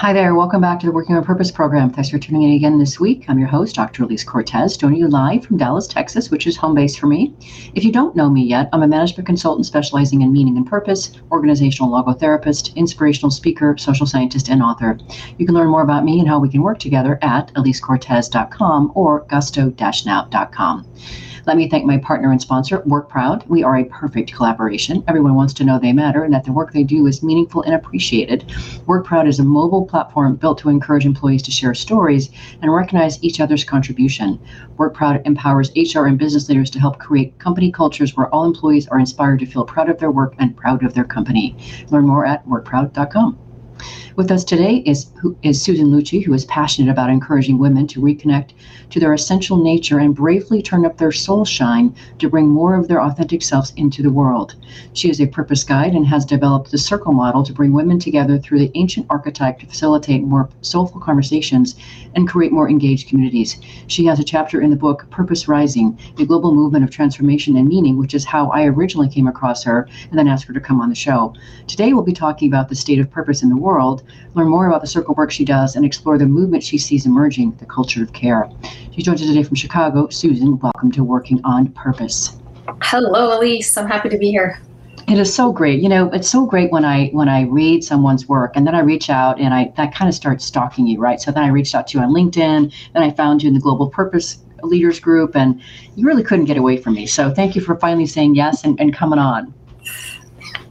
Hi there. Welcome back to the Working on Purpose program. Thanks for tuning in again this week. I'm your host, Dr. Elise Cortes, joining you live from Dallas, Texas, which is home base for me. If you don't know me yet, I'm a management consultant specializing in meaning and purpose, organizational logotherapist, inspirational speaker, social scientist, and author. You can learn more about me and how we can work together at elisecortes.com or gusto-now.com. Let me thank my partner and sponsor, WorkProud. We are a perfect collaboration. Everyone wants to know they matter and that the work they do is meaningful and appreciated. WorkProud is a mobile platform built to encourage employees to share stories and recognize each other's contribution. WorkProud empowers HR and business leaders to help create company cultures where all employees are inspired to feel proud of their work and proud of their company. Learn more at workproud.com. With us today is, is Susan Lucci, who is passionate about encouraging women to reconnect to their essential nature and bravely turn up their soul shine to bring more of their authentic selves into the world. She is a purpose guide and has developed the circle model to bring women together through the ancient archetype to facilitate more soulful conversations and create more engaged communities. She has a chapter in the book Purpose Rising, a global movement of transformation and meaning, which is how I originally came across her and then asked her to come on the show. Today we'll be talking about the state of purpose in the world, learn more about the circle work she does, and explore the movement she sees emerging, the culture of care. She joins us today from Chicago. Susan, welcome to Working on Purpose. Hello, Elise. I'm happy to be here. It is so great. You know, it's so great when I when I read someone's work and then I reach out and I that kind of starts stalking you, right? So then I reached out to you on LinkedIn, then I found you in the Global Purpose Leaders Group, and you really couldn't get away from me. So thank you for finally saying yes and, and coming on.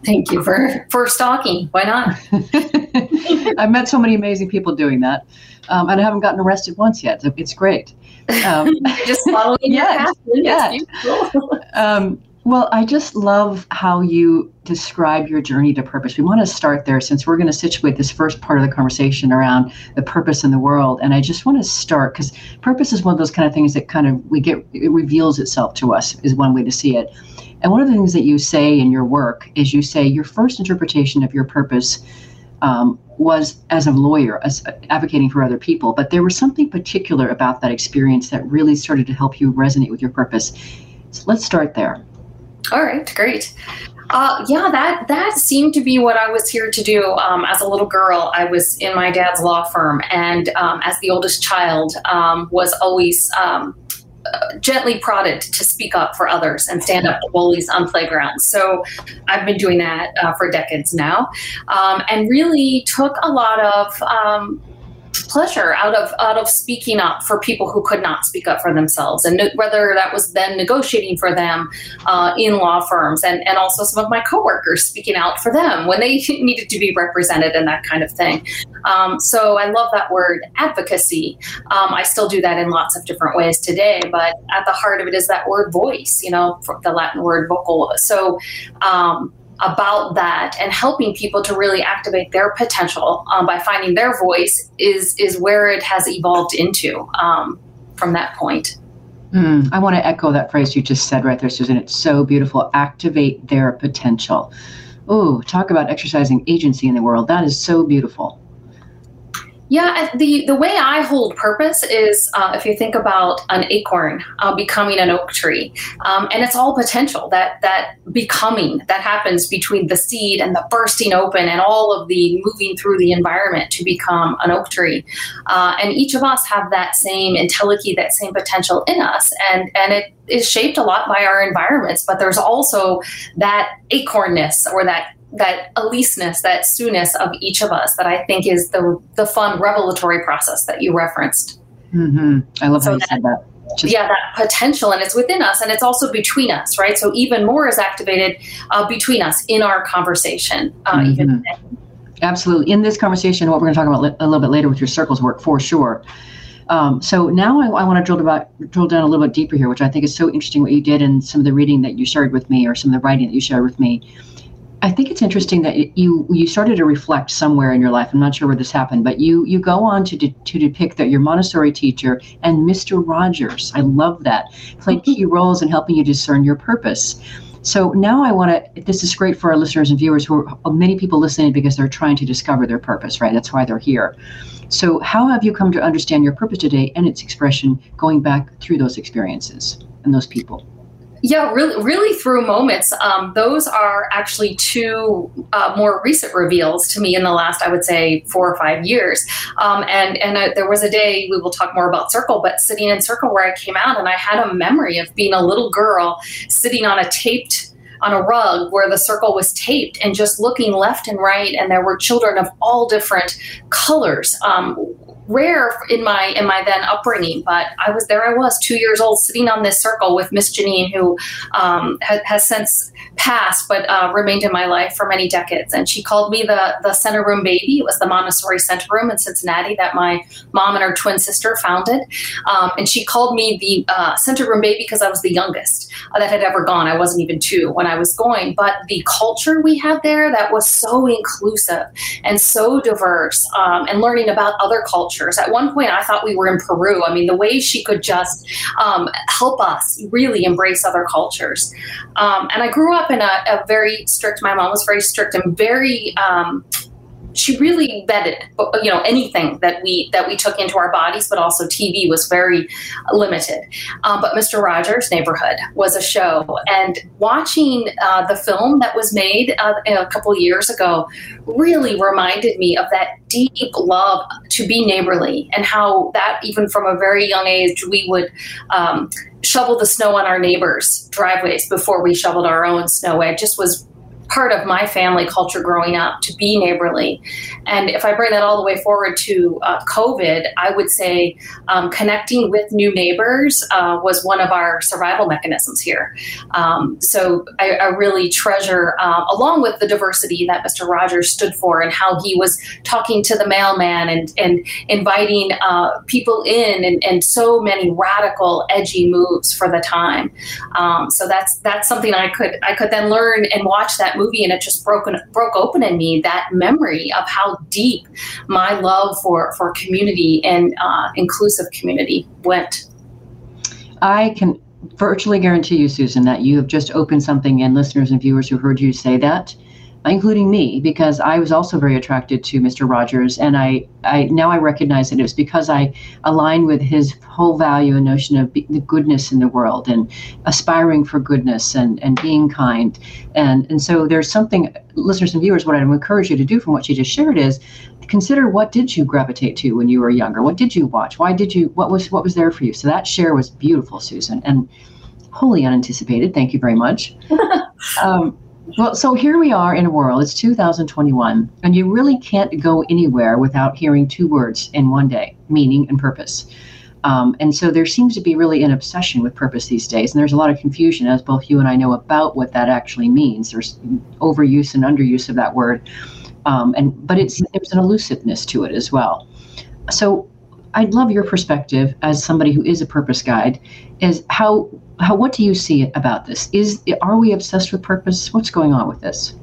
Thank you for for stalking. Why not? I've met so many amazing people doing that, um, and I haven't gotten arrested once yet. It's great. Um, You're just following yeah, yeah. um, well, I just love how you describe your journey to purpose. We want to start there since we're going to situate this first part of the conversation around the purpose in the world. And I just want to start because purpose is one of those kind of things that kind of we get it reveals itself to us is one way to see it. And one of the things that you say in your work is you say your first interpretation of your purpose um, was as a lawyer, as advocating for other people, but there was something particular about that experience that really started to help you resonate with your purpose. So let's start there. All right, great. Uh, yeah, that that seemed to be what I was here to do. Um, as a little girl, I was in my dad's law firm, and um, as the oldest child, um, was always um, gently prodded to speak up for others and stand up to bullies on playgrounds. So I've been doing that uh, for decades now, um, and really took a lot of um, pleasure out of out of speaking up for people who could not speak up for themselves, and whether that was then negotiating for them uh, in law firms, and and also some of my coworkers speaking out for them when they needed to be represented and that kind of thing. Um, so I love that word advocacy. Um, I still do that in lots of different ways today, but at the heart of it is that word voice. You know, the Latin word vocal. So. Um, about that and helping people to really activate their potential um, by finding their voice is is where it has evolved into um, from that point. Mm, I want to echo that phrase you just said right there, Susan. It's so beautiful. Activate their potential. Oh, talk about exercising agency in the world. That is so beautiful. Yeah, the the way I hold purpose is uh, if you think about an acorn uh, becoming an oak tree, um, and it's all potential that that becoming that happens between the seed and the bursting open and all of the moving through the environment to become an oak tree. Uh, and each of us have that same entelechy, that same potential in us, and and it is shaped a lot by our environments. But there's also that acornness or that that Eliseness, that sooness of each of us that I think is the the fun revelatory process that you referenced. Mm-hmm. I love so how you that, said that. Just- yeah, that potential, and it's within us, and it's also between us, right? So even more is activated uh, between us in our conversation, uh, mm-hmm. even Absolutely. In this conversation, what we're going to talk about li- a little bit later with your circles work, for sure. Um, so now I, I want to drill about drill down a little bit deeper here, which I think is so interesting what you did and some of the reading that you shared with me, or some of the writing that you shared with me. I think it's interesting that you you started to reflect somewhere in your life. I'm not sure where this happened, but you you go on to de- to depict that your Montessori teacher and Mr. Rogers, I love that, played key roles in helping you discern your purpose. So now I want to. This is great for our listeners and viewers who are uh, many people listening because they're trying to discover their purpose, right? That's why they're here. So how have you come to understand your purpose today and its expression, going back through those experiences and those people? Yeah, really, really through moments. Um, those are actually two uh, more recent reveals to me in the last, I would say, four or five years. Um, and and uh, there was a day we will talk more about Circle, but sitting in Circle where I came out, and I had a memory of being a little girl sitting on a taped on a rug where the circle was taped and just looking left and right and there were children of all different colors um, rare in my in my then upbringing. But I was there. I was two years old, sitting on this circle with Miss Janine, who um, ha- has since passed, but uh, remained in my life for many decades. And she called me the the center room baby. It was the Montessori Center Room in Cincinnati that my mom and her twin sister founded. Um, and she called me the uh, center room baby because I was the youngest uh, that had ever gone. I wasn't even two when I was going. But the culture we had there that was so inclusive and so diverse, um, and learning about other cultures At one point, I thought we were in Peru. I mean, the way she could just um, help us really embrace other cultures. Um, and I grew up in a, a, very strict, my mom was very strict and very um, she really vetted you know anything that we that we took into our bodies but also tv was very limited. Um, but mr rogers neighborhood was a show and watching uh, the film that was made uh, a couple years ago really reminded me of that deep love to be neighborly and how that even from a very young age we would um, shovel the snow on our neighbors driveways before we shoveled our own snow. It just was part of my family culture growing up to be neighborly. And if I bring that all the way forward to uh, COVID, I would say um, connecting with new neighbors uh, was one of our survival mechanisms here. Um, so I, I, really treasure, uh, along with the diversity that Mr. Rogers stood for and how he was talking to the mailman and, and inviting uh, people in and, and, so many radical, edgy moves for the time. Um, so that's that's something I could I could then learn and watch that movie and it just broke broke open in me that memory of how deep my love for for community and uh, inclusive community went. I can virtually guarantee you, Susan, that you have just opened something in listeners and viewers who heard you say that including me, because I was also very attracted to Mr. Rogers, and I, I now I recognize that it was because I align with his whole value and notion of be, the goodness in the world and aspiring for goodness and, and being kind, and and so there's something, listeners and viewers, what I encourage you to do from what you just shared is consider what did you gravitate to when you were younger, what did you watch, why did you, what was what was there for you. So that share was beautiful, Susan, and wholly unanticipated. Thank you very much. um, well, so here we are in a world, it's 2021, and you really can't go anywhere without hearing two words in one day meaning and purpose. Um, and so there seems to be really an obsession with purpose these days. And there's a lot of confusion, as both you and I know, about what that actually means. There's overuse and underuse of that word. Um, and but it's there's an elusiveness to it as well. So I'd love your perspective as somebody who is a purpose guide. Is how how what do you see about this? Is are we obsessed with purpose? What's going on with this?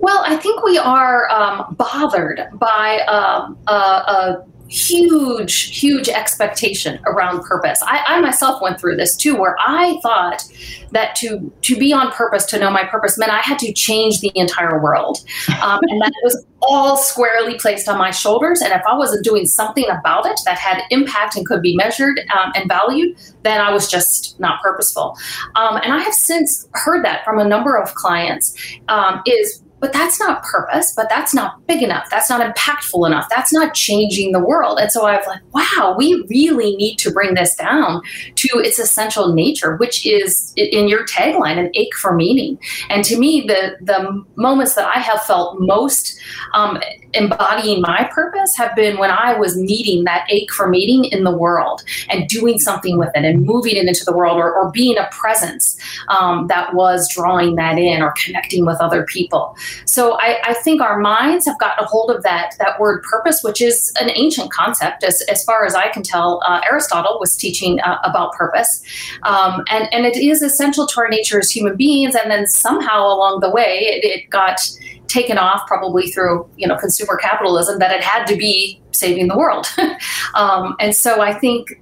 Well, I think we are um, bothered by um, a, a huge, huge expectation around purpose. I, I, myself went through this too, where I thought that to to be on purpose, to know my purpose, meant I had to change the entire world, um, and that was all squarely placed on my shoulders. And if I wasn't doing something about it that had impact and could be measured um, and valued, then I was just not purposeful. Um, and I have since heard that from a number of clients. Um, is but that's not purpose, but that's not big enough. That's not impactful enough. That's not changing the world. And so I've like, wow, we really need to bring this down to its essential nature, which is in your tagline, an ache for meaning. And to me, the the moments that I have felt most um, embodying my purpose have been when I was meeting that ache for meeting in the world and doing something with it and moving it into the world or, or being a presence um, that was drawing that in or connecting with other people. So I, I, think our minds have gotten a hold of that that word purpose, which is an ancient concept, as, as far as I can tell. Uh, Aristotle was teaching uh, about purpose, um, and and it is essential to our nature as human beings. And then somehow along the way, it, it got taken off, probably through you know consumer capitalism, that it had to be saving the world. um, and so I think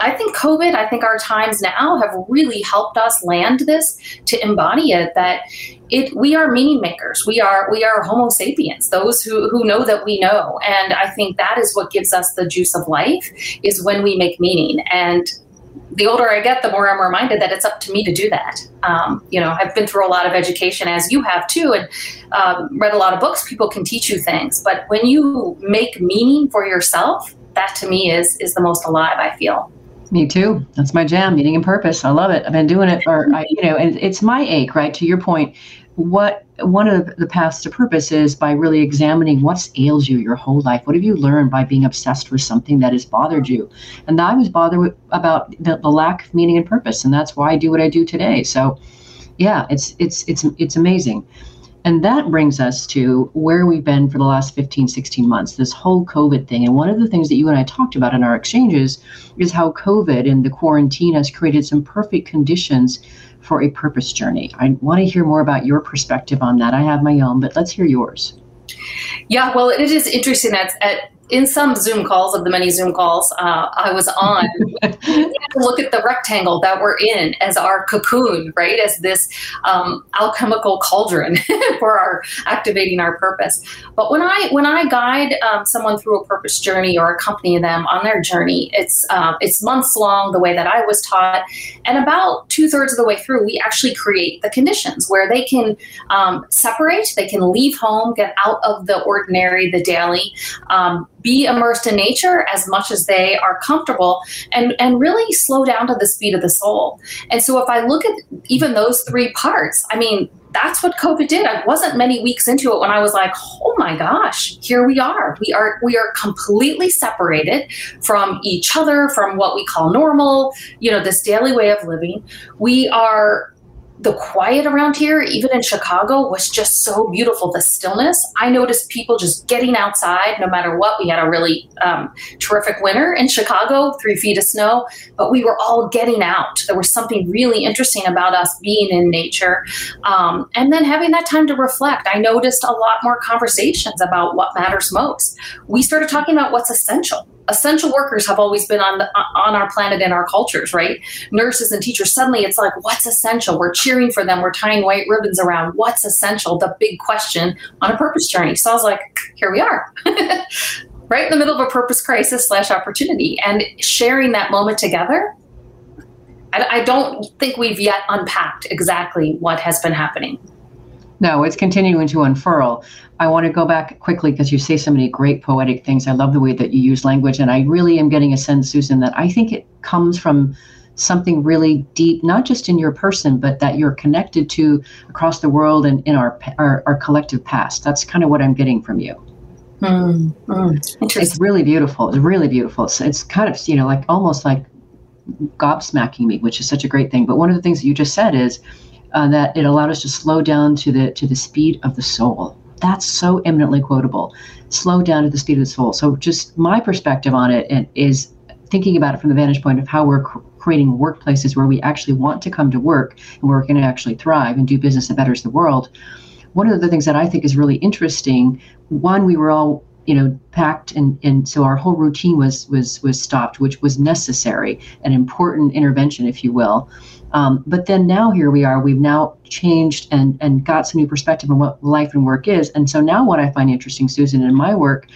I think COVID, I think our times now have really helped us land this to embody it that it we are meaning makers. We are we are Homo sapiens, those who, who know that we know. And I think that is what gives us the juice of life is when we make meaning. And the older I get, the more I'm reminded that it's up to me to do that. Um, you know, I've been through a lot of education, as you have too, and um, read a lot of books. People can teach you things, but when you make meaning for yourself, that to me is is the most alive. I feel. Me too. That's my jam, meaning and purpose. I love it. I've been doing it for, I, you know, and it's my ache, right? To your point, what one of the paths to purpose is by really examining what's ails you your whole life. What have you learned by being obsessed with something that has bothered you? And I was bothered with, about the, the lack of meaning and purpose, and that's why I do what I do today. So, yeah, it's it's it's it's amazing. And that brings us to where we've been for the last 15, 16 months, this whole COVID thing. And one of the things that you and I talked about in our exchanges is how COVID and the quarantine has created some perfect conditions for a purpose journey. I want to hear more about your perspective on that. I have my own, but let's hear yours. Yeah, well, it is interesting that at in some Zoom calls of the many Zoom calls uh, I was on, look at the rectangle that we're in as our cocoon, right? As this um, alchemical cauldron for our activating our purpose. But when I when I guide um, someone through a purpose journey or accompany them on their journey, it's uh, it's months long the way that I was taught, and about two thirds of the way through, we actually create the conditions where they can um, separate, they can leave home, get out of the ordinary, the daily. Be immersed in nature as much as they are comfortable and, and really slow down to the speed of the soul. And so if I look at even those three parts, I mean, that's what COVID did. I wasn't many weeks into it when I was like, "Oh my gosh, here we are. We are we are completely separated from each other, from what we call normal, you know, this daily way of living. We are the quiet around here, even in Chicago, was just so beautiful. The stillness. I noticed people just getting outside no matter what. We had a really um, terrific winter in Chicago, three feet of snow, but we were all getting out. There was something really interesting about us being in nature. Um, and then having that time to reflect. I noticed a lot more conversations about what matters most. We started talking about what's essential essential workers have always been on the, on our planet in our cultures, right? Nurses and teachers. Suddenly, it's like, what's essential? We're cheering for them. We're tying white ribbons around. What's essential? The big question on a purpose journey. So I was like, here we are. right in the middle of a purpose crisis slash opportunity and sharing that moment together I, I don't think we've yet unpacked exactly what has been happening no, it's continuing to unfurl. I want to go back quickly because you say so many great poetic things. I love the way that you use language. And I really am getting a sense, Susan, that I think it comes from something really deep, not just in your person, but that you're connected to across the world and in our, our, our collective past. That's kind of what I'm getting from you. Mm, mm, it's really beautiful. It's really beautiful. It's, it's kind of, you know, like almost like gobsmacking me, which is such a great thing. But one of the things that you just said is, uh, that it allowed us to slow down to the to the speed of the soul. That's so eminently quotable. Slow down to the speed of the soul. So just my perspective on it is thinking about it from the vantage point of how we're creating workplaces where we actually want to come to work and where we're going to actually thrive and do business that betters the world. One of the things that I think is really interesting, one, we were all you know packed and and so our whole routine was was was stopped which was necessary an important intervention if you will um, but then now here we are, we've now changed and, and got some new perspective on what life and work is. And so now what I find interesting, Susan, in my work,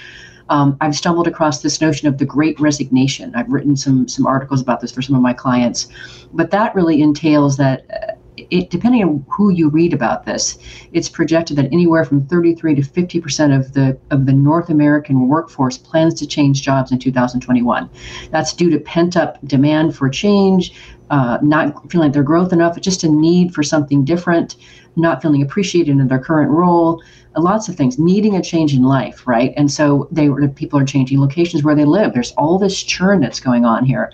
um, I've stumbled across this notion of the great resignation. I've written some some articles about this for some of my clients, but that really entails that uh, it, depending on who you read about this, it's projected that anywhere from 33 to 50 percent of the of the North American workforce plans to change jobs in 2021. That's due to pent up demand for change, uh, not feeling like they're growth enough, just a need for something different, not feeling appreciated in their current role, lots of things, needing a change in life, right? And so they were, people are changing locations where they live. There's all this churn that's going on here.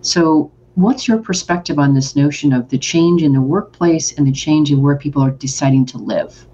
So what's your perspective on this notion of the change in the workplace and the change in where people are deciding to live?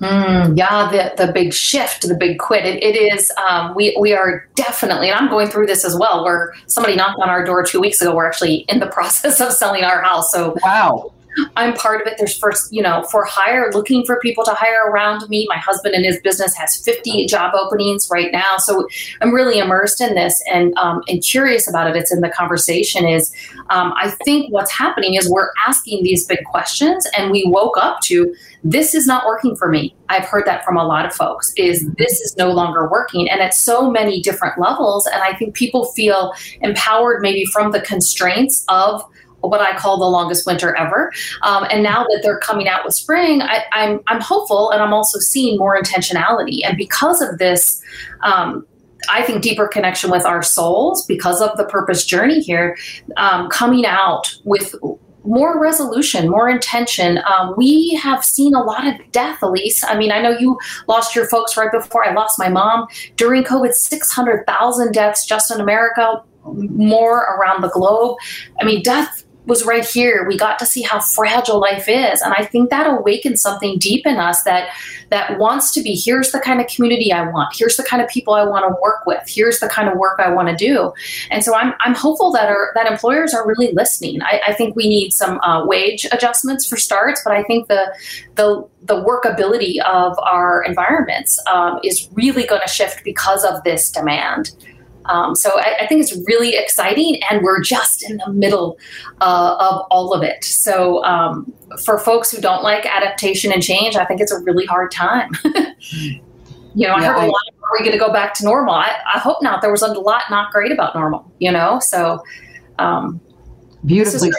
Mm, yeah, the the big shift, the big quit. It, it is. Um, we we are definitely, and I'm going through this as well. Where somebody knocked on our door two weeks ago. We're actually in the process of selling our house. So wow, I'm part of it. There's first, you know, for hire, looking for people to hire around me. My husband and his business has 50 job openings right now, so I'm really immersed in this and um, and curious about it. It's in the conversation. Is um, I think what's happening is we're asking these big questions, and we woke up to this is not working for me. I've heard that from a lot of folks. Is this is no longer working, and at so many different levels. And I think people feel empowered maybe from the constraints of what I call the longest winter ever. Um, and now that they're coming out with spring, I, am I'm, I'm hopeful, and I'm also seeing more intentionality. And because of this, um, I think deeper connection with our souls because of the purpose journey here, um, coming out with more resolution, more intention. Um, we have seen a lot of death, Elise. I mean, I know you lost your folks right before I lost my mom. During COVID, 600,000 deaths just in America, more around the globe. I mean, death was right here. We got to see how fragile life is, and I think that awakens something deep in us that that wants to be. Here's the kind of community I want. Here's the kind of people I want to work with. Here's the kind of work I want to do. And so I'm I'm hopeful that our that employers are really listening. I, I think we need some uh, wage adjustments for starts, but I think the the the workability of our environments um, is really going to shift because of this demand. Um, so I, I, think it's really exciting, and we're just in the middle uh, of all of it. So um, for folks who don't like adaptation and change, I think it's a really hard time. you know, I yeah, heard a lot. Of, are we going to go back to normal? I, I, hope not. There was a lot not great about normal. You know, so um, beautifully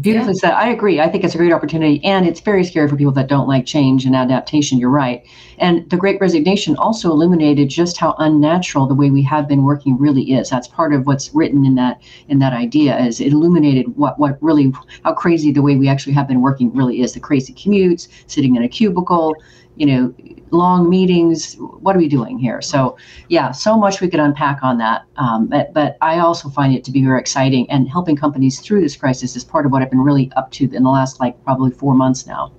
Beautifully yeah. said. I agree. I think it's a great opportunity, and it's very scary for people that don't like change and adaptation. You're right. And the Great Resignation also illuminated just how unnatural the way we have been working really is. That's part of what's written in that in that idea. Is it illuminated what what really how crazy the way we actually have been working really is. The crazy commutes, sitting in a cubicle, you know, long meetings. What are we doing here? So, yeah, so much we could unpack on that. Um, but, but I also find it to be very exciting and helping companies through this crisis is part of what I've been really up to in the last like probably four months now.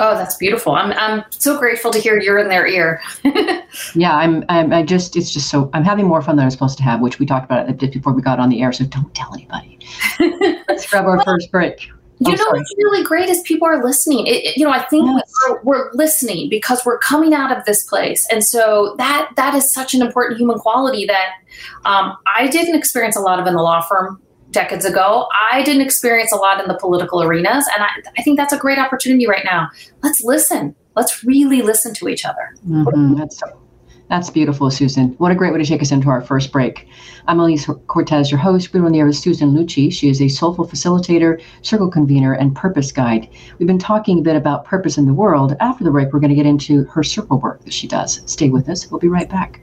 Oh, that's beautiful. I'm, I'm so grateful to hear you're in their ear. yeah, I'm, I'm, I just, it's just so, I'm having more fun than I'm supposed to have, which we talked about it before we got on the air. So don't tell anybody. Let's grab our well, first break. You know what's really great is people are listening. It, it, you know, I think yes. we're, we're, listening because we're coming out of this place, and so that that is such an important human quality that um, I didn't experience a lot of in the law firm decades ago. I didn't experience a lot in the political arenas, and I, I think that's a great opportunity right now. Let's listen. Let's really listen to each other. Mm-hmm. That's so that's beautiful, Susan. What a great way to take us into our first break. I'm Elise Cortes, your host. We're on the air with Susan Lucci. She is a soulful facilitator, circle convener, and purpose guide. We've been talking a bit about purpose in the world. After the break, we're going to get into her circle work that she does. Stay with us. We'll be right back.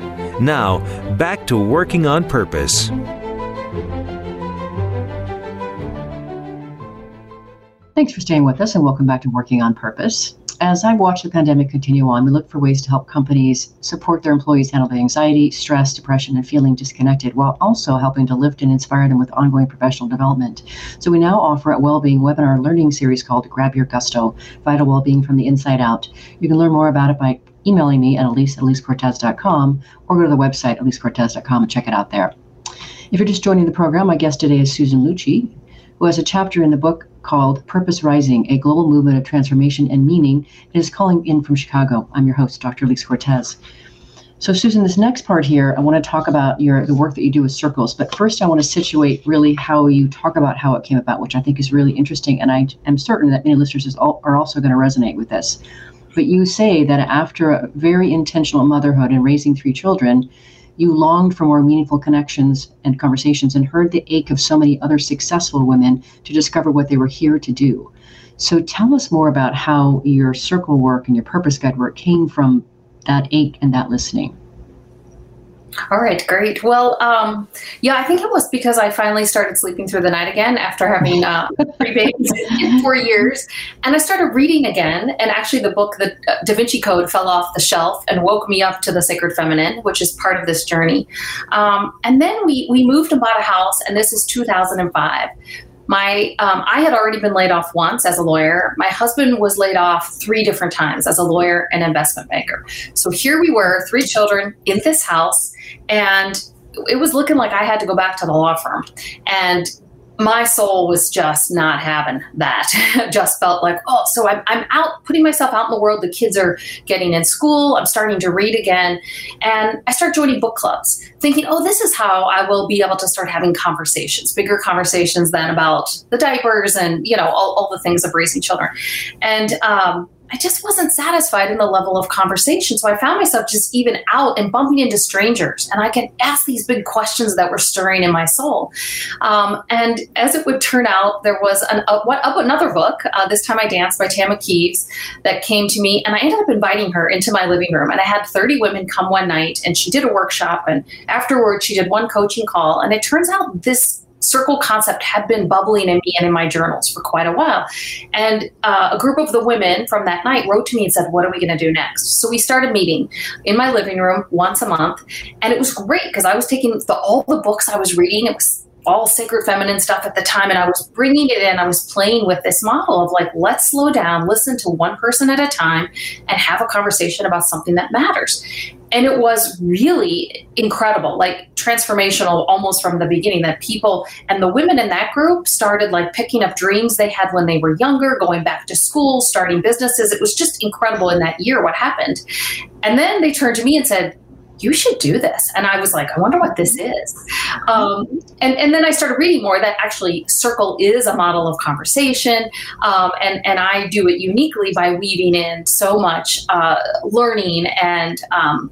Now, back to working on purpose. Thanks for staying with us and welcome back to Working on Purpose. As I watch the pandemic continue on, we look for ways to help companies support their employees handle the anxiety, stress, depression, and feeling disconnected while also helping to lift and inspire them with ongoing professional development. So we now offer a well-being webinar learning series called Grab Your Gusto, Vital Wellbeing from the Inside Out. You can learn more about it by emailing me at elise elisecortes.com or go to the website elisecortes.com and check it out there. If you're just joining the program, my guest today is Susan Lucci, who has a chapter in the book called Purpose Rising, a global movement of transformation and meaning, and is calling in from Chicago. I'm your host, Dr. Elise Cortes. So, Susan, this next part here, I want to talk about your the work that you do with circles. But first, I want to situate really how you talk about how it came about, which I think is really interesting, and I am certain that many listeners all, are also going to resonate with this. But you say that after a very intentional motherhood and raising three children, you longed for more meaningful connections and conversations and heard the ache of so many other successful women to discover what they were here to do. So tell us more about how your circle work and your purpose guide work came from that ache and that listening. All right, great. Well, um, yeah, I think it was because I finally started sleeping through the night again after having uh, three babies in four years. And I started reading again. And actually, the book, The uh, Da Vinci Code, fell off the shelf and woke me up to the sacred feminine, which is part of this journey. Um, and then we, we moved and bought a house, and this is 2005. My, um, I had already been laid off once as a lawyer. My husband was laid off three different times as a lawyer and investment banker. So here we were, three children in this house, and it was looking like I had to go back to the law firm. And my soul was just not having that. just felt like, oh, so I'm, I'm out putting myself out in the world. The kids are getting in school. I'm starting to read again. And I start joining book clubs, thinking, oh, this is how I will be able to start having conversations, bigger conversations than about the diapers and, you know, all, all the things of raising children. And, um, I just wasn't satisfied in the level of conversation. So I found myself just even out and bumping into strangers, and I could ask these big questions that were stirring in my soul. Um, and as it would turn out, there was an, a, what, up another book, uh, this time I Danced by Tama Kieves, that came to me, and I ended up inviting her into my living room. And I had 30 women come one night, and she did a workshop, and afterwards, she did one coaching call. And it turns out this circle concept had been bubbling in me and in my journals for quite a while. And uh, a group of the women from that night wrote to me and said, What are we going to do next? So we started meeting in my living room once a month. And it was great because I was taking the, all the books I was reading. It was all sacred feminine stuff at the time and i was bringing it in i was playing with this model of like let's slow down listen to one person at a time and have a conversation about something that matters and it was really incredible like transformational almost from the beginning that people and the women in that group started like picking up dreams they had when they were younger going back to school starting businesses it was just incredible in that year what happened and then they turned to me and said you should do this. And I was like, I wonder what this is. Um, and, and then I started reading more that actually Circle is a model of conversation. Um, and, and I do it uniquely by weaving in so much uh, learning and um,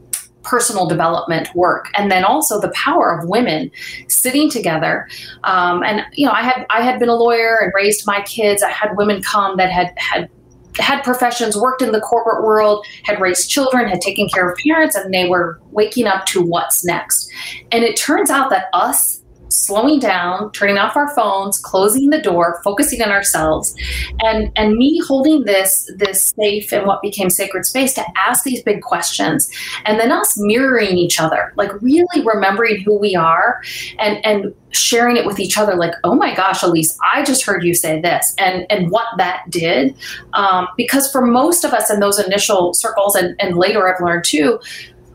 personal development work and then also the power of women sitting together um, and you know i had i had been a lawyer and raised my kids i had women come that had had had professions, worked in the corporate world, had raised children, had taken care of parents, and they were waking up to what's next. And it turns out that us slowing down, turning off our phones, closing the door, focusing on ourselves, and and me holding this this safe and what became sacred space to ask these big questions, and then us mirroring each other, like really remembering who we are, and and sharing it with each other, like, oh my gosh, Elise, I just heard you say this, and and what that did, um, because for most of us in those initial circles, and and later I've learned too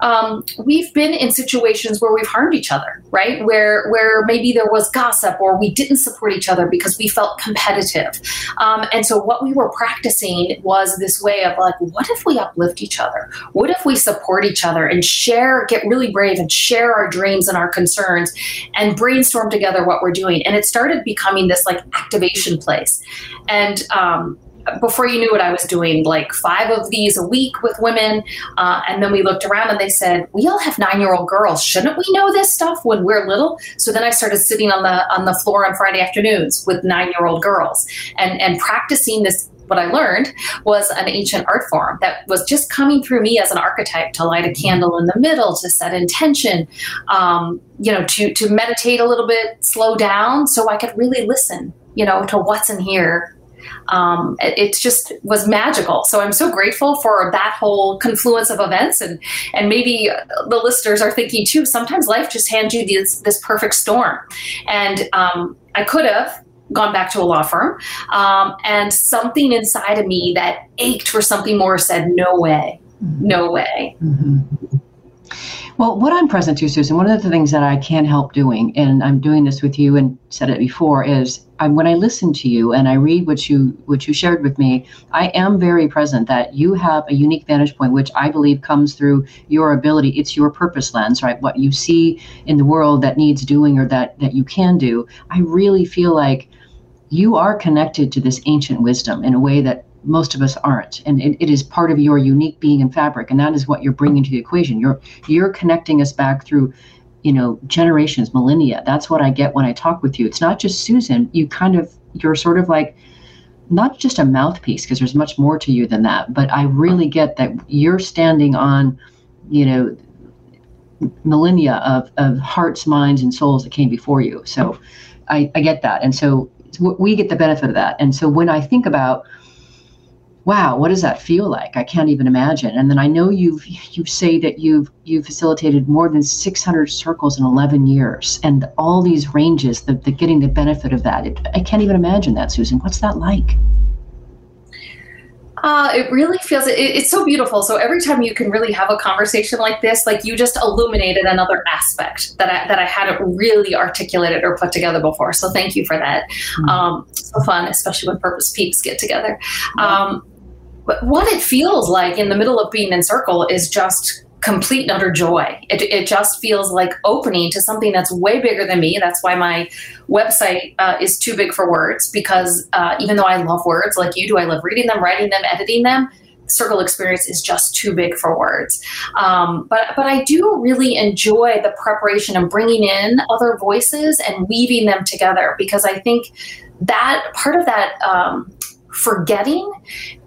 um, we've been in situations where we've harmed each other, right? Where where maybe there was gossip or we didn't support each other because we felt competitive. Um, and so what we were practicing was this way of like, what if we uplift each other? What if we support each other and share, get really brave and share our dreams and our concerns and brainstorm together what we're doing? And it started becoming this like activation place. And um, before you knew what I was doing like five of these a week with women. Uh, and then we looked around and they said, we all have nine year old girls. Shouldn't we know this stuff when we're little? So then I started sitting on the, on the floor on Friday afternoons with nine year old girls and, and practicing this what I learned was an ancient art form that was just coming through me as an archetype to light a candle in the middle, to set intention, um, you know, to to meditate a little bit, slow down, so I could really listen, you know, to what's in here um, it, just was magical. So I'm so grateful for that whole confluence of events. And, and maybe the listeners are thinking too, sometimes life just hands you this, this perfect storm. And um, I could have gone back to a law firm. Um, and something inside of me that ached for something more said, no way, no way. Mm-hmm. Well, what I'm present to, Susan, one of the things that I can't help doing, and I'm doing this with you and said it before, is I, when I listen to you and I read what you what you shared with me, I am very present that you have a unique vantage point, which I believe comes through your ability. It's your purpose lens, right? What you see in the world that needs doing or that that you can do. I really feel like you are connected to this ancient wisdom in a way that most of us aren't. And it, it is part of your unique being and fabric and that is what you're bringing to the equation. You're you're connecting us back through you know generations millennia. That's what i get when i talk with you. It's not just susan. You kind of you're sort of like not just a mouthpiece because there's much more to you than that but i really get that you're standing on you know millennia of, of hearts minds and souls that came before you. So I, I get that. And so we get the benefit of that. And so when i think about wow, what does that feel like? I can't even imagine. And then I know you've you say that you've you've facilitated more than 600 circles in 11 years, and all these ranges, the, the getting the benefit of that. It, I can't even imagine that, Susan. What's that like? Uh, it really feels it, it's so beautiful. So every time you can really have a conversation like this, like you just illuminated another aspect that I, that I hadn't really articulated or put together before. So thank you for that. Mm-hmm. Um, so fun, especially when Purpose Peeps get together. Um, but what it feels like in the middle of being in circle is just complete and utter joy. It, it just feels like opening to something that's way bigger than me. That's why my website uh, is too big for words because uh, even though I love words like you do, I love reading them, writing them, editing them. Circle experience is just too big for words. Um, but but I do really enjoy the preparation and bringing in other voices and weaving them together because I think that part of that um, forgetting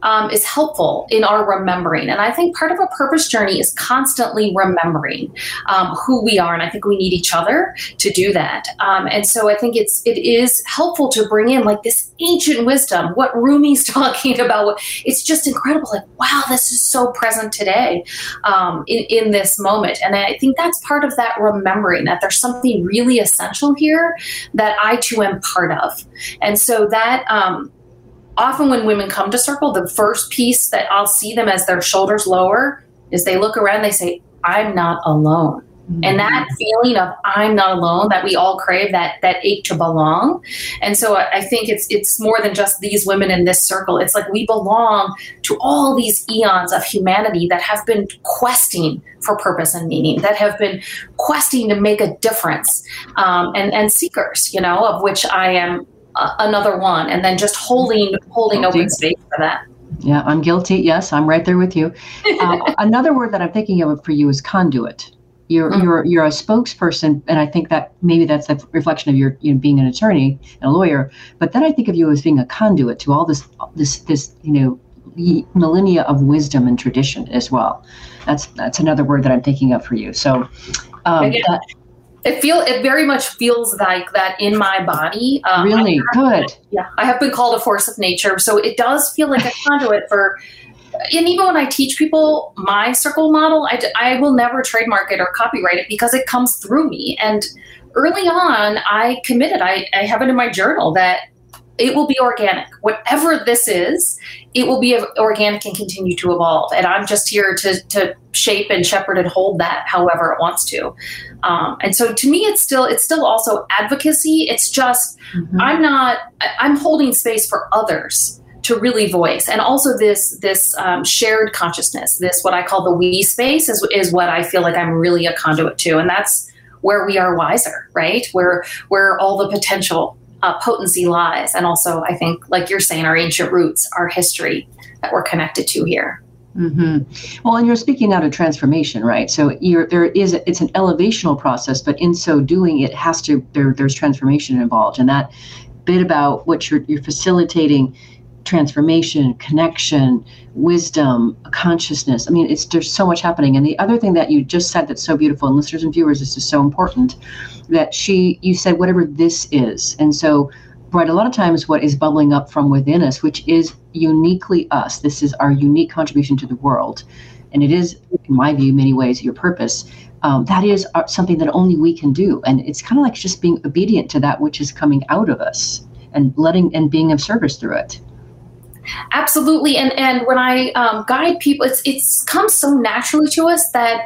um, is helpful in our remembering. And I think part of a purpose journey is constantly remembering um, who we are. And I think we need each other to do that. Um, and so I think it's it is helpful to bring in like this ancient wisdom, what Rumi's talking about. It's just incredible. Like, wow, this is so present today um, in, in this moment. And I think that's part of that remembering that there's something really essential here that I too am part of. And so that um, often when women come to circle, the first piece that I'll see them as their shoulders lower is they look around, they say, I'm not alone. Mm-hmm. And that feeling of I'm not alone that we all crave, that that ache to belong. And so I think it's it's more than just these women in this circle. It's like we belong to all these eons of humanity that have been questing for purpose and meaning, that have been questing to make a difference, um, and and seekers, you know, of which I am another one and then just holding holding guilty. open space for that. Yeah i'm guilty. Yes i'm right there with you. Uh, another word that i'm thinking of for you is conduit. You're mm-hmm. you're you're a spokesperson and i think that maybe that's a reflection of your you know, being an attorney and a lawyer but then i think of you as being a conduit to all this this this you know millennia of wisdom and tradition as well. That's that's another word that i'm thinking of for you. So um, that, it feel it very much feels like that in my body. Um, really good. yeah, I have been called a force of nature, so it does feel like a conduit for. And even when I teach people my circle model, I, I will never trademark it or copyright it because it comes through me. And early on, I committed. I, I have it in my journal that it will be organic. Whatever this is, it will be organic and continue to evolve. And I'm just here to, to shape and shepherd and hold that however it wants to. Um, and so to me, it's still it's still also advocacy. It's just mm-hmm. I'm not I'm holding space for others to really voice and also this this um, shared consciousness this what i call the we space is, is what i feel like i'm really a conduit to and that's where we are wiser right where where all the potential uh, potency lies. And also, I think, like you're saying, our ancient roots, our history that we're connected to here. Mm-hmm. Well, and you're speaking out of transformation, right? So there is it's an elevational process, but in so doing, it has to there, there's transformation involved, and that bit about what you're you're facilitating transformation, connection, wisdom, consciousness. I mean, it's there's so much happening. And the other thing that you just said that's so beautiful, and listeners and viewers, this is so important, that she you said whatever this is. And so right, a lot of times what is bubbling up from within us, which is uniquely us. This is our unique contribution to the world. And it is, in my view, many ways your purpose. Um, that is uh, something that only we can do. And it's kind of like just being obedient to that which is coming out of us and letting and being of service through it. Absolutely, and and when I um, guide people, it's it's comes so naturally to us that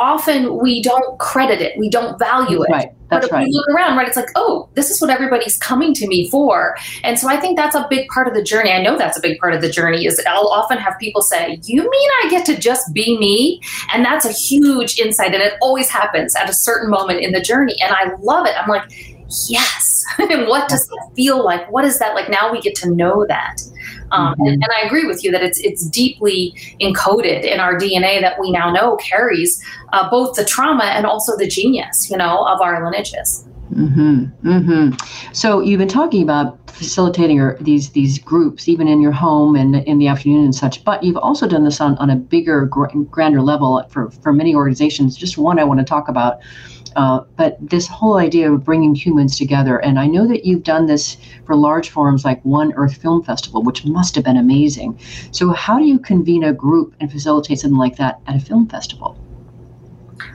often we don't credit it, we don't value it. Right. That's but if right. we look around, right, it's like, oh, this is what everybody's coming to me for. And so I think that's a big part of the journey. I know that's a big part of the journey is I'll often have people say, you mean I get to just be me? And that's a huge insight. And it always happens at a certain moment in the journey. And I love it. I'm like, yes. and what does that feel like? What is that like? Now we get to know that. Um, mm-hmm. and, and, I agree with you that it's it's deeply encoded in our DNA that we now know carries uh, both the trauma and also the genius, you know, of our lineages. Mm-hmm. Mm-hmm. So you've been talking about facilitating your, these these groups, even in your home and in the afternoon and such. But you've also done this on, on a bigger, grander level for for many organizations. Just one I want to talk about uh, but this whole idea of bringing humans together, and I know that you've done this for large forums like One Earth Film Festival, which must have been amazing. So, how do you convene a group and facilitate something like that at a film festival?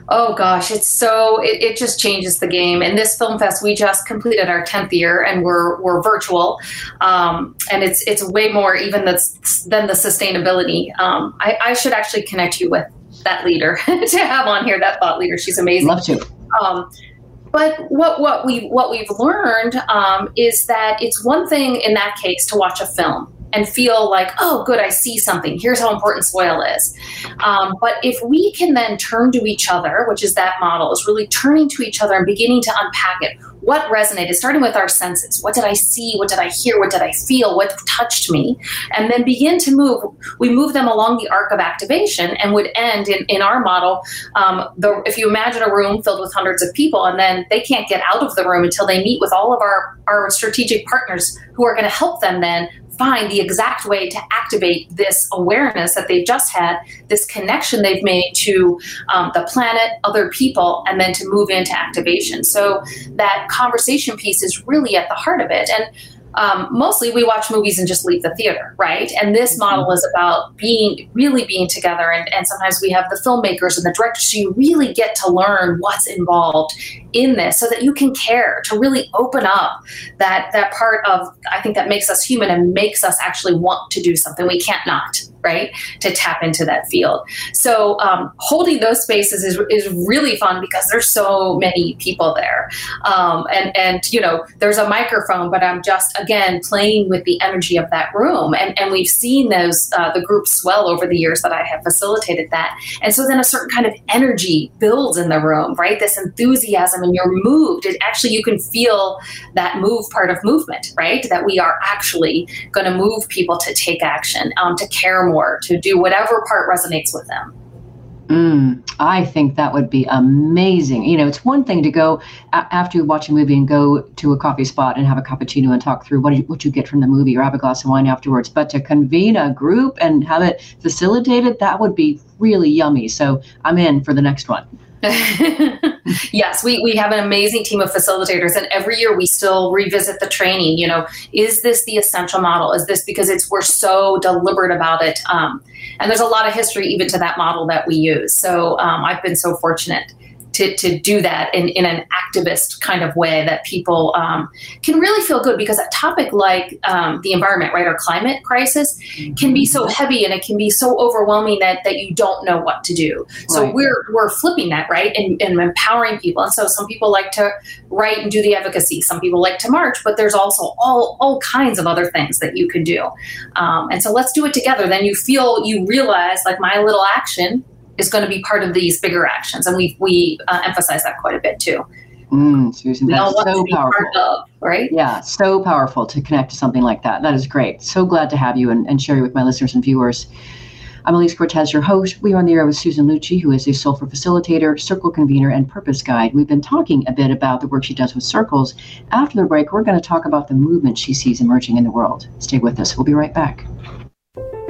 Oh gosh, it's so it, it just changes the game. And this film fest, we just completed our tenth year, and we're we're virtual, um, and it's it's way more even that's than the sustainability. Um, I, I should actually connect you with that leader to have on here. That thought leader, she's amazing. Love to. Um, but what what we what we've learned um, is that it's one thing in that case to watch a film and feel like, oh, good, I see something. Here's how important soil is. Um, but if we can then turn to each other, which is that model, is really turning to each other and beginning to unpack it. What resonated, starting with our senses. What did I see? What did I hear? What did I feel? What touched me? And then begin to move. We move them along the arc of activation and would end in, in our model. Um, the, if you imagine a room filled with hundreds of people and then they can't get out of the room until they meet with all of our, our strategic partners who are going to help them then find the exact way to activate this awareness that they've just had, this connection they've made to um, the planet, other people, and then to move into activation. So that conversation piece is really at the heart of it. And um, mostly we watch movies and just leave the theater, right? And this mm-hmm. model is about being really being together. And, and sometimes we have the filmmakers and the directors, so you really get to learn what's involved in this so that you can care to really open up that that part of I think that makes us human and makes us actually want to do something we can't not right to tap into that field. So um, holding those spaces is, is really fun because there's so many people there. Um, and and you know there's a microphone but I'm just again playing with the energy of that room. And and we've seen those uh, the groups swell over the years that I have facilitated that. And so then a certain kind of energy builds in the room right? This enthusiasm and you're moved, it actually you can feel that move part of movement, right? That we are actually going to move people to take action, um, to care more, to do whatever part resonates with them. Mm, I think that would be amazing. You know, it's one thing to go a- after you watch a movie and go to a coffee spot and have a cappuccino and talk through what you, what you get from the movie or have a glass of wine afterwards. But to convene a group and have it facilitated, that would be really yummy. So I'm in for the next one. yes, we, we have an amazing team of facilitators, and every year we still revisit the training. You know, is this the essential model? Is this because it's we're so deliberate about it? Um, and there's a lot of history even to that model that we use. So um, I've been so fortunate to, to do that in, in an activist kind of way that people um, can really feel good because a topic like um, the environment, right, or climate crisis can be so heavy and it can be so overwhelming that, that you don't know what to do. So right. we're, we're flipping that, right, and, and empowering people. And so some people like to write and do the advocacy. Some people like to march, but there's also all, all kinds of other things that you can do. Um, and so let's do it together. Then you feel, you realize like my little action is going to be part of these bigger actions, and we we uh, emphasize that quite a bit too. Mm, Susan, that's so powerful. Of, right? Yeah, so powerful to connect to something like that. That is great. So glad to have you and, and share you with my listeners and viewers. I'm Elise Cortes, your host. We are on the air with Susan Lucci, who is a soulful facilitator, circle convener, and purpose guide. We've been talking a bit about the work she does with circles. After the break, we're going to talk about the movement she sees emerging in the world. Stay with us. We'll be right back.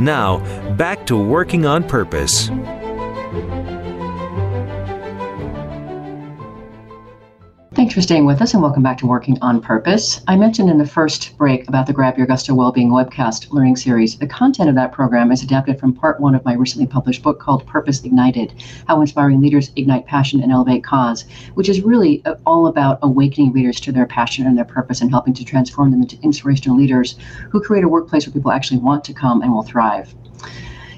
Now, back to Working on Purpose. For staying with us and welcome back to Working on Purpose. I mentioned in the first break about the Grab Your Gusto Wellbeing webcast learning series. The content of that program is adapted from part one of my recently published book called Purpose Ignited How Inspiring Leaders Ignite Passion and Elevate Cause, which is really uh, all about awakening readers to their passion and their purpose and helping to transform them into inspirational leaders who create a workplace where people actually want to come and will thrive.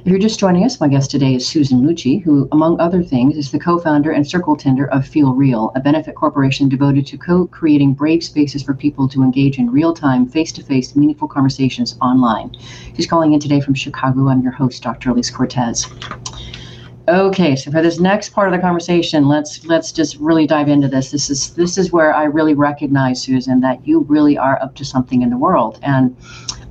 If you're just joining us, my guest today is Susan Lucci, who, among other things, is the co founder and circle tender of Feel Real, a benefit corporation devoted to co creating brave spaces for people to engage in real time, face to face, meaningful conversations online. She's calling in today from Chicago. I'm your host, Dr. Elise Cortes. Okay, so for this next part of the conversation, let's let's just really dive into this. This is this is where I really recognize, Susan, that you really are up to something in the world. And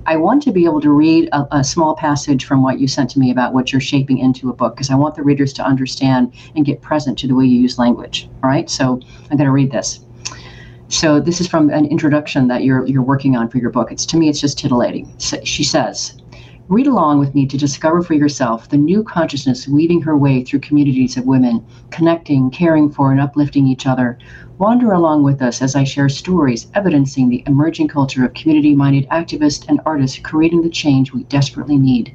I want to be able to read a, a, small passage from what you sent to me about what you're shaping into a book because I want the readers to understand and get present to the way you use language. All right, so I'm going to read this. So this is from an introduction that you're you're working on for your book. It's to me, it's just titillating. So she says. Read along with me to discover for yourself the new consciousness weaving her way through communities of women, connecting, caring for, and uplifting each other, Wander along with us as I share stories evidencing the emerging culture of community minded activists and artists creating the change we desperately need.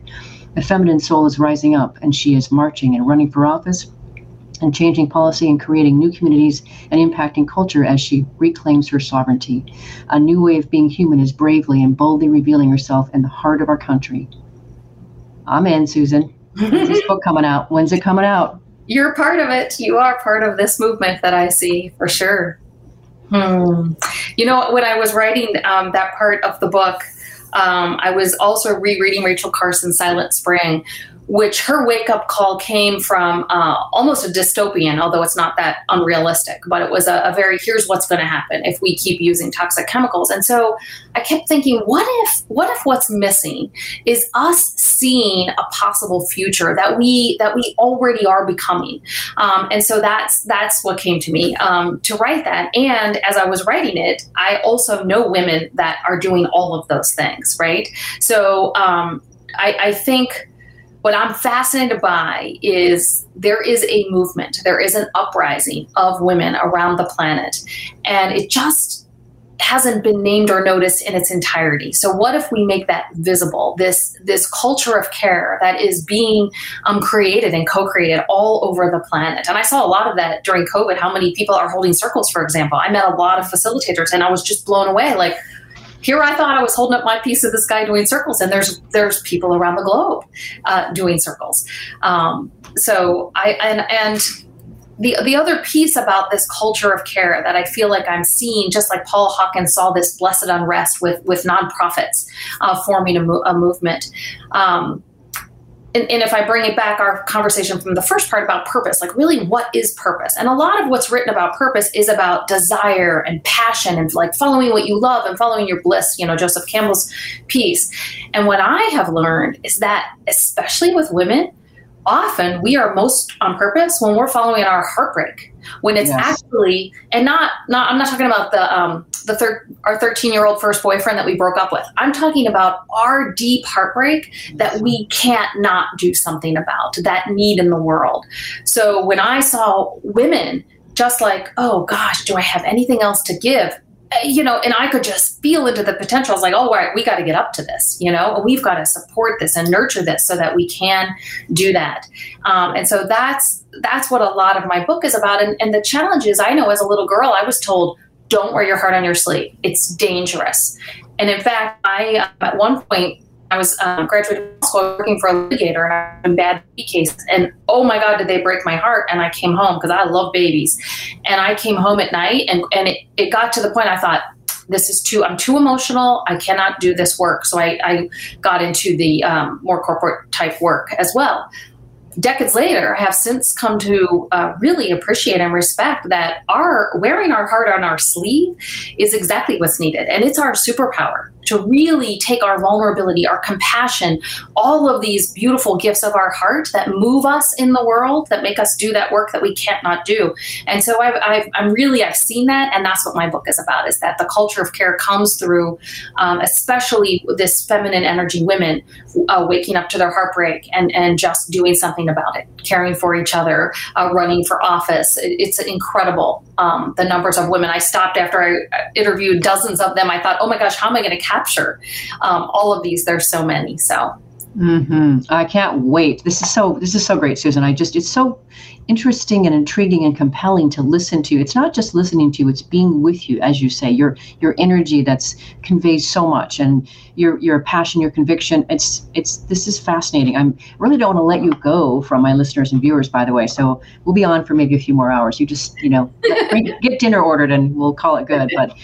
The feminine soul is rising up, and she is marching and running for office and changing policy and creating new communities and impacting culture as she reclaims her sovereignty. A new way of being human is bravely and boldly revealing herself in the heart of our country. Amen, Susan. When's this book coming out? When's it coming out? you're part of it. You are part of this movement that I see for sure. Hmm. You know, when I was writing um, that part of the book, um, I was also rereading Rachel Carson's Silent Spring, which her wake up call came from uh, almost a dystopian, although it's not that unrealistic, but it was a, a very here's what's going to happen if we keep using toxic chemicals. And so I kept thinking, what if what if what's missing is us seeing a possible future that we that we already are becoming? Um, and so that's that's what came to me um, to write that. And as I was writing it, I also know women that are doing all of those things, right? So um, I, I think what I'm fascinated by is there is a movement, there is an uprising of women around the planet, and it just hasn't been named or noticed in its entirety. So what if we make that visible? This this culture of care that is being um, created and co-created all over the planet. And I saw a lot of that during COVID. How many people are holding circles, for example? I met a lot of facilitators, and I was just blown away. Like here I thought I was holding up my piece of the sky doing circles, and there's there's people around the globe uh, doing circles. Um, so I and and the the other piece about this culture of care that I feel like I'm seeing, just like Paul Hawkins saw this blessed unrest with with nonprofits uh, forming a, mo- a movement. Um, and, and, if I bring it back, our conversation from the first part about purpose, like really what is purpose? And a lot of what's written about purpose is about desire and passion and like following what you love and following your bliss, you know, Joseph Campbell's piece. And what I have learned is that, especially with women, often we are most on purpose when we're following our heartbreak. When it's yes. actually and not not i'm not talking about the um the third our 13 year old first boyfriend that we broke up with. I'm talking about our deep heartbreak that we can't not do something about that need in the world. So when i saw women just like oh gosh do i have anything else to give you know, and I could just feel into the potential. I was like, oh, all right, we got to get up to this, you know, we've got to support this and nurture this so that we can do that. Um, and so that's that's what a lot of my book is about. And, and the challenge is, I know as a little girl, I was told, don't wear your heart on your sleeve. It's dangerous. And in fact, I uh, at one point I was um, graduating school working for a litigator and I had bad baby cases. And oh my God, did they break my heart? And I came home because I love babies. And I came home at night and, and it, it got to the point I thought, this is too, I'm too emotional. I cannot do this work. So I, I got into the um, more corporate type work as well decades later, I have since come to uh, really appreciate and respect that our wearing our heart on our sleeve is exactly what's needed, and it's our superpower. To really take our vulnerability, our compassion, all of these beautiful gifts of our heart that move us in the world, that make us do that work that we can't not do. And so i am really, I've seen that, and that's what my book is about, is that the culture of care comes through, um, especially this feminine energy women uh, waking up to their heartbreak and, and just doing something about it, caring for each other, uh, running for office. It, it's incredible, um, the numbers of women. I stopped after I interviewed dozens of them. I thought, oh my gosh, how am I going to capture um, all of these? There's so many. So Mm-hmm. I can't wait. This is so. This is so great, Susan. I just. It's so interesting and intriguing and compelling to listen to. It's not just listening to you; it's being with you, as you say. Your your energy that's conveys so much, and your your passion, your conviction. It's it's. This is fascinating. I'm really don't want to let you go from my listeners and viewers. By the way, so we'll be on for maybe a few more hours. You just you know get dinner ordered, and we'll call it good. But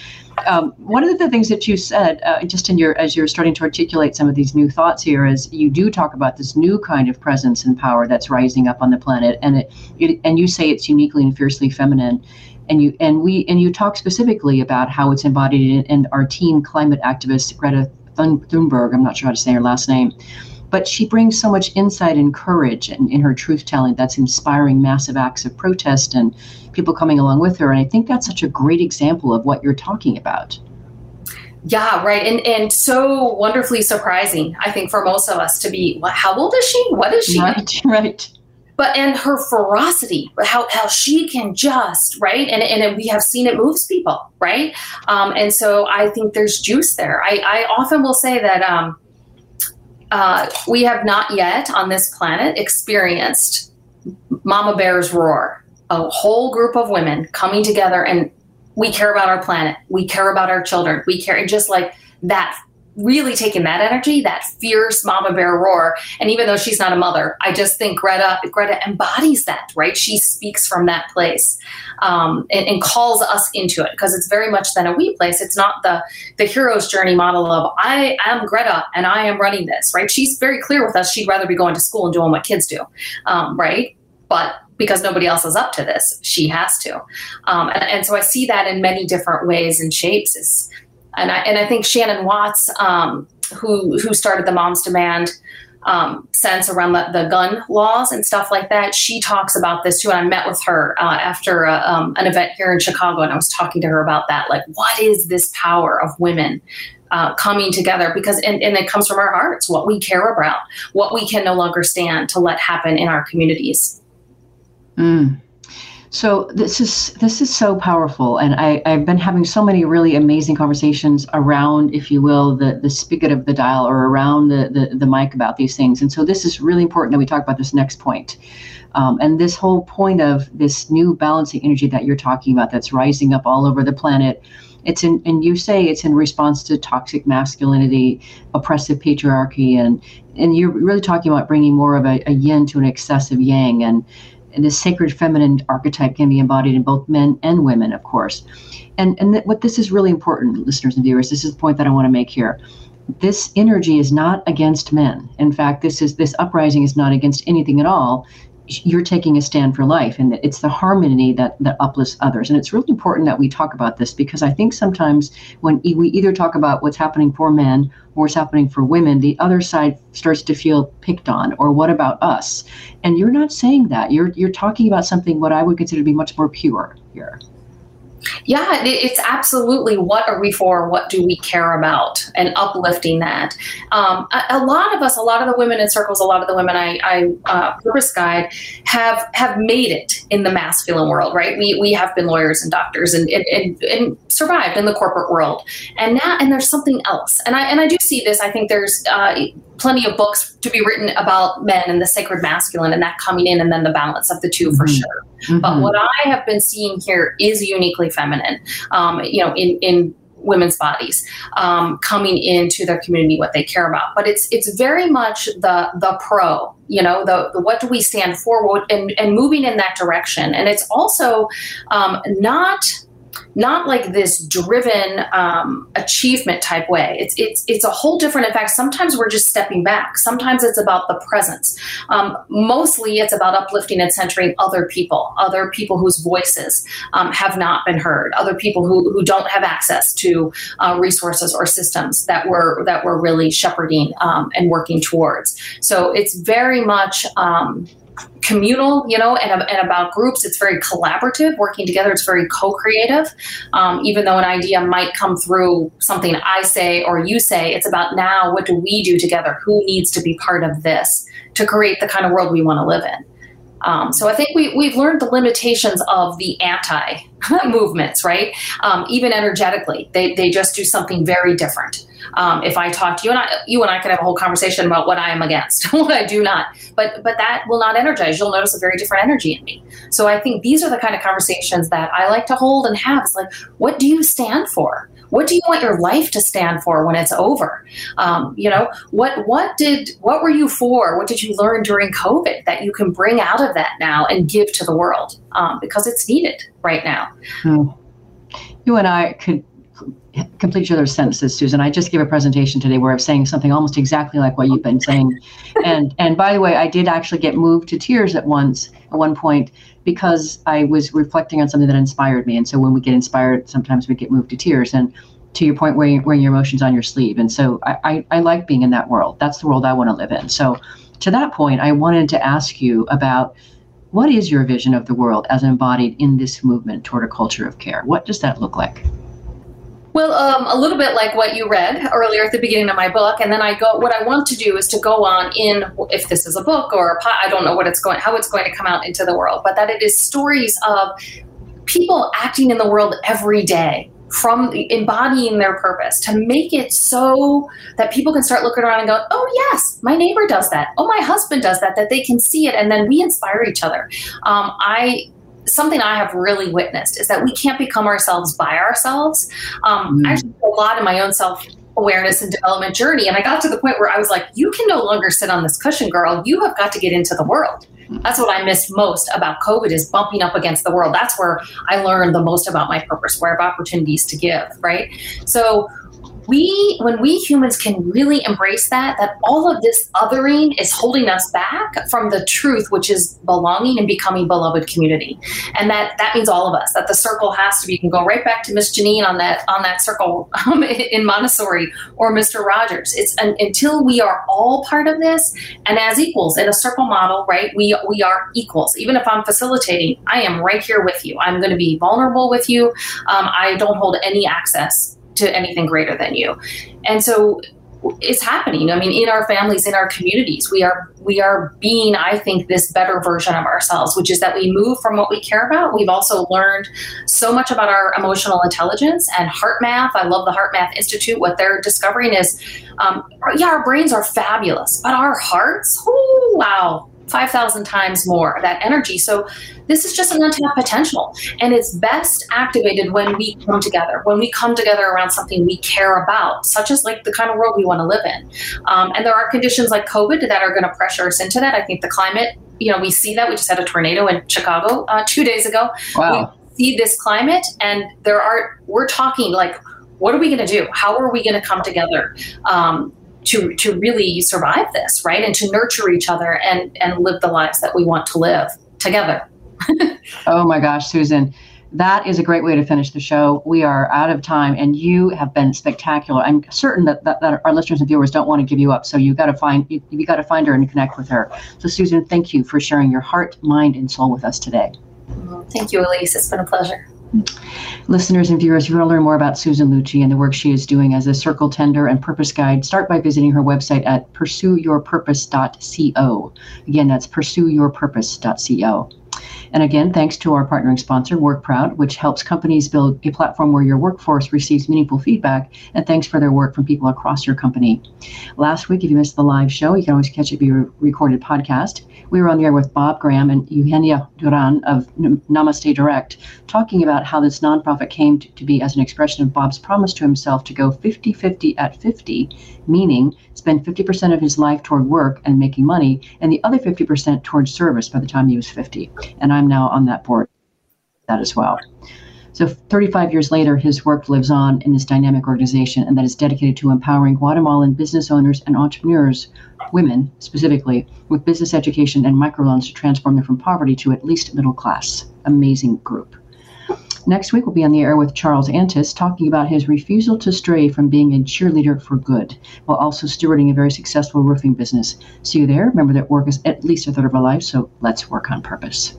um, one of the things that you said, uh, just in your as you're starting to articulate some of these new thoughts here, is you do talk about this new kind of presence and power that's rising up on the planet, and it, it and you say it's uniquely and fiercely feminine, and you and we and you talk specifically about how it's embodied in, in our teen climate activist Greta Thunberg. I'm not sure how to say her last name but she brings so much insight and courage in, in her truth telling that's inspiring massive acts of protest and people coming along with her. And I think that's such a great example of what you're talking about. Yeah, right. And and so wonderfully surprising, I think, for most of us to be, what, how old is she? What is she? Right, right. But and her ferocity, how, how she can just, right? And, and we have seen it moves people, right? Um, and so I think there's juice there. I, I often will say that um, uh, we have not yet on this planet experienced Mama Bear's roar. A whole group of women coming together and we care about our planet. We care about our children. We care and just like that really taking that energy, that fierce mama bear roar. And even though she's not a mother, I just think Greta Greta embodies that, right? She speaks from that place um, and, and, calls us into it because it's very much then a we place. It's not the the hero's journey model of I am Greta and I am running this, right? She's very clear with us. She'd rather be going to school and doing what kids do, um, right? But because nobody else is up to this, she has to. Um, and, and so I see that in many different ways and shapes. Is and I and I think Shannon Watts, um, who who started the Moms Demand um, sense around the, the, gun laws and stuff like that, she talks about this too. And I met with her uh, after a, uh, um, an event here in Chicago, and I was talking to her about that. Like, what is this power of women? Uh, coming together because and, and it comes from our hearts what we care about what we can no longer stand to let happen in our communities mm. So this is this is so powerful, and I, I've been having so many really amazing conversations around, if you will, the the spigot of the dial or around the the, the mic about these things. And so this is really important that we talk about this next point. Um, and this whole point of this new balancing energy that you're talking about that's rising up all over the planet it's in and you say it's in response to toxic masculinity oppressive patriarchy and and you're really talking about bringing more of a, a yin to an excessive yang and and this sacred feminine archetype can be embodied in both men and women, of course. And and th- what this is really important, listeners and viewers. This is the point that I want to make here. This energy is not against men. In fact, this is this uprising is not against anything at all you're taking a stand for life and it's the harmony that that uplifts others. And it's really important that we talk about this because i think sometimes when we either talk about what's happening for men or what's happening for women the other side starts to feel picked on or what about us? And you're not saying that. You're you're talking about something what i would consider to be much more pure here yeah, it's absolutely what are we for? What do we care about? And uplifting that. Um, a, a, lot of us, a lot of the women in circles, a lot of the women I, I uh, purpose guide have have made it in the masculine world, right? We, we have been lawyers and doctors and, and, and, and survived in the corporate world. And now, and there's something else. And I, and I do see this. I think there's uh, plenty of books to be written about men and the sacred masculine and that coming in and then the balance of the 2 mm-hmm. for sure. Mm-hmm. But what I have been seeing here is uniquely feminine, um, you know, in, in women's bodies um, coming into their community what they care about but it's it's very much the the pro you know the, the what do we stand for and, and moving in that direction and it's also um, not not like this driven um, achievement type way. It's it's it's a whole different. In fact, sometimes we're just stepping back. Sometimes it's about the presence. Um, mostly, it's about uplifting and centering other people, other people whose voices um, have not been heard, other people who, who don't have access to uh, resources or systems that we're that we're really shepherding um, and working towards. So it's very much um, communal, you know, and, and, about groups. It's very collaborative, working together. It's very co-creative. Um, even though an idea might come through something I say or you say, it's about now what do we do together? Who needs to be part of this to create the kind of world we want to live in? Um, so I think we, we've learned the limitations of the anti movements, right? Um, even energetically, they, they just do something very different. Um, if I talk to you and I, you and I could have a whole conversation about what I am against, what I do not, but but that will not energize. You'll notice a very different energy in me. So I think these are the kind of conversations that I like to hold and have. It's like, what do you stand for? What do you want your life to stand for when it's over? Um, you know, what what did what were you for? What did you learn during COVID that you can bring out of that now and give to the world um, because it's needed right now. Hmm. You and I could complete each other's sentences, Susan. I just gave a presentation today where I'm saying something almost exactly like what you've been saying. and and by the way, I did actually get moved to tears at once at one point because I was reflecting on something that inspired me. And so when we get inspired, sometimes we get moved to tears. And to your point, wearing, wearing your emotions on your sleeve. And so I, I, I like being in that world. That's the world I want to live in. So to that point, I wanted to ask you about what is your vision of the world as embodied in this movement toward a culture of care? What does that look like? Well, um, a little bit like what you read earlier at the beginning of my book, and then I go. What I want to do is to go on in, if this is a book or a pot, I don't know what it's going, how it's going to come out into the world, but that it is stories of people acting in the world every day from embodying their purpose to make it so that people can start looking around and go, oh, yes, my neighbor does that. Oh, my husband does that, that they can see it. And then we inspire each other. Um, I something I have really witnessed is that we can't become ourselves by ourselves. Um, mm. I actually a lot in my own self awareness and development journey. And I got to the point where I was like, you can no longer sit on this cushion, girl. You have got to get into the world. That's what I missed most about COVID is bumping up against the world. That's where I learned the most about my purpose, where I have opportunities to give, right? So we when we humans can really embrace that that all of this othering is holding us back from the truth which is belonging and becoming beloved community. And that that means all of us that the circle has to be you can go right back to miss janine on that on that circle um, in montessori or mr rogers. It's an, until we are all part of this and as equals in a circle model right we we are equals. Even if i'm facilitating i am right here with you. I'm going to be vulnerable with you. Um, i don't hold any access to anything greater than you. And so it's happening. I mean, in our families, in our communities, we are we are being, I think, this better version of ourselves, which is that we move from what we care about. We've also learned so much about our emotional intelligence and heart math. I love the HeartMath Institute. What they're discovering is, um, yeah, our brains are fabulous, but our hearts, oh wow, 5,000 times more of that energy. So this is just an untapped potential. And it's best activated when we come together, when we come together around something we care about, such as like the kind of world we want to live in. Um, and there are conditions like COVID that are going to pressure us into that. I think the climate, you know, we see that. We just had a tornado in Chicago uh, two days ago. Wow. We see this climate, and there are, we're talking like, what are we going to do? How are we going to come together? Um, to to really survive this, right? And to nurture each other and and live the lives that we want to live together. oh my gosh, Susan. That is a great way to finish the show. We are out of time, and you have been spectacular. I'm certain that, that, that our listeners and viewers don't want to give you up, so you got to find you, you got to find her and connect with her. So, Susan, thank you for sharing your heart, mind, and soul with us today. Thank you, Elise. It's been a pleasure. Listeners and viewers, if you want to learn more about Susan Lucci and the work she is doing as a circle tender and purpose guide, start by visiting her website at pursueyourpurpose.co. Again, that's pursueyourpurpose.co. And again, thanks to our partnering sponsor, WorkProud, which helps companies build a platform where your workforce receives meaningful feedback. And thanks for their work from people across your company. Last week, if you missed the live show, you can always catch it via recorded podcast. We were on the air with Bob Graham and Eugenia Duran of Namaste Direct, talking about how this nonprofit came to be as an expression of Bob's promise to himself to go 50 50 at 50, meaning spend 50% of his life toward work and making money, and the other 50% towards service by the time he was 50. And I'm now on that board that as well. So 35 years later, his work lives on in this dynamic organization, and that is dedicated to empowering Guatemalan business owners and entrepreneurs, women specifically, with business education and microloans to transform them from poverty to at least middle class. Amazing group. Next week, we'll be on the air with Charles Antis talking about his refusal to stray from being a cheerleader for good while also stewarding a very successful roofing business. See you there. Remember that work is at least a third of our life, so let's work on purpose.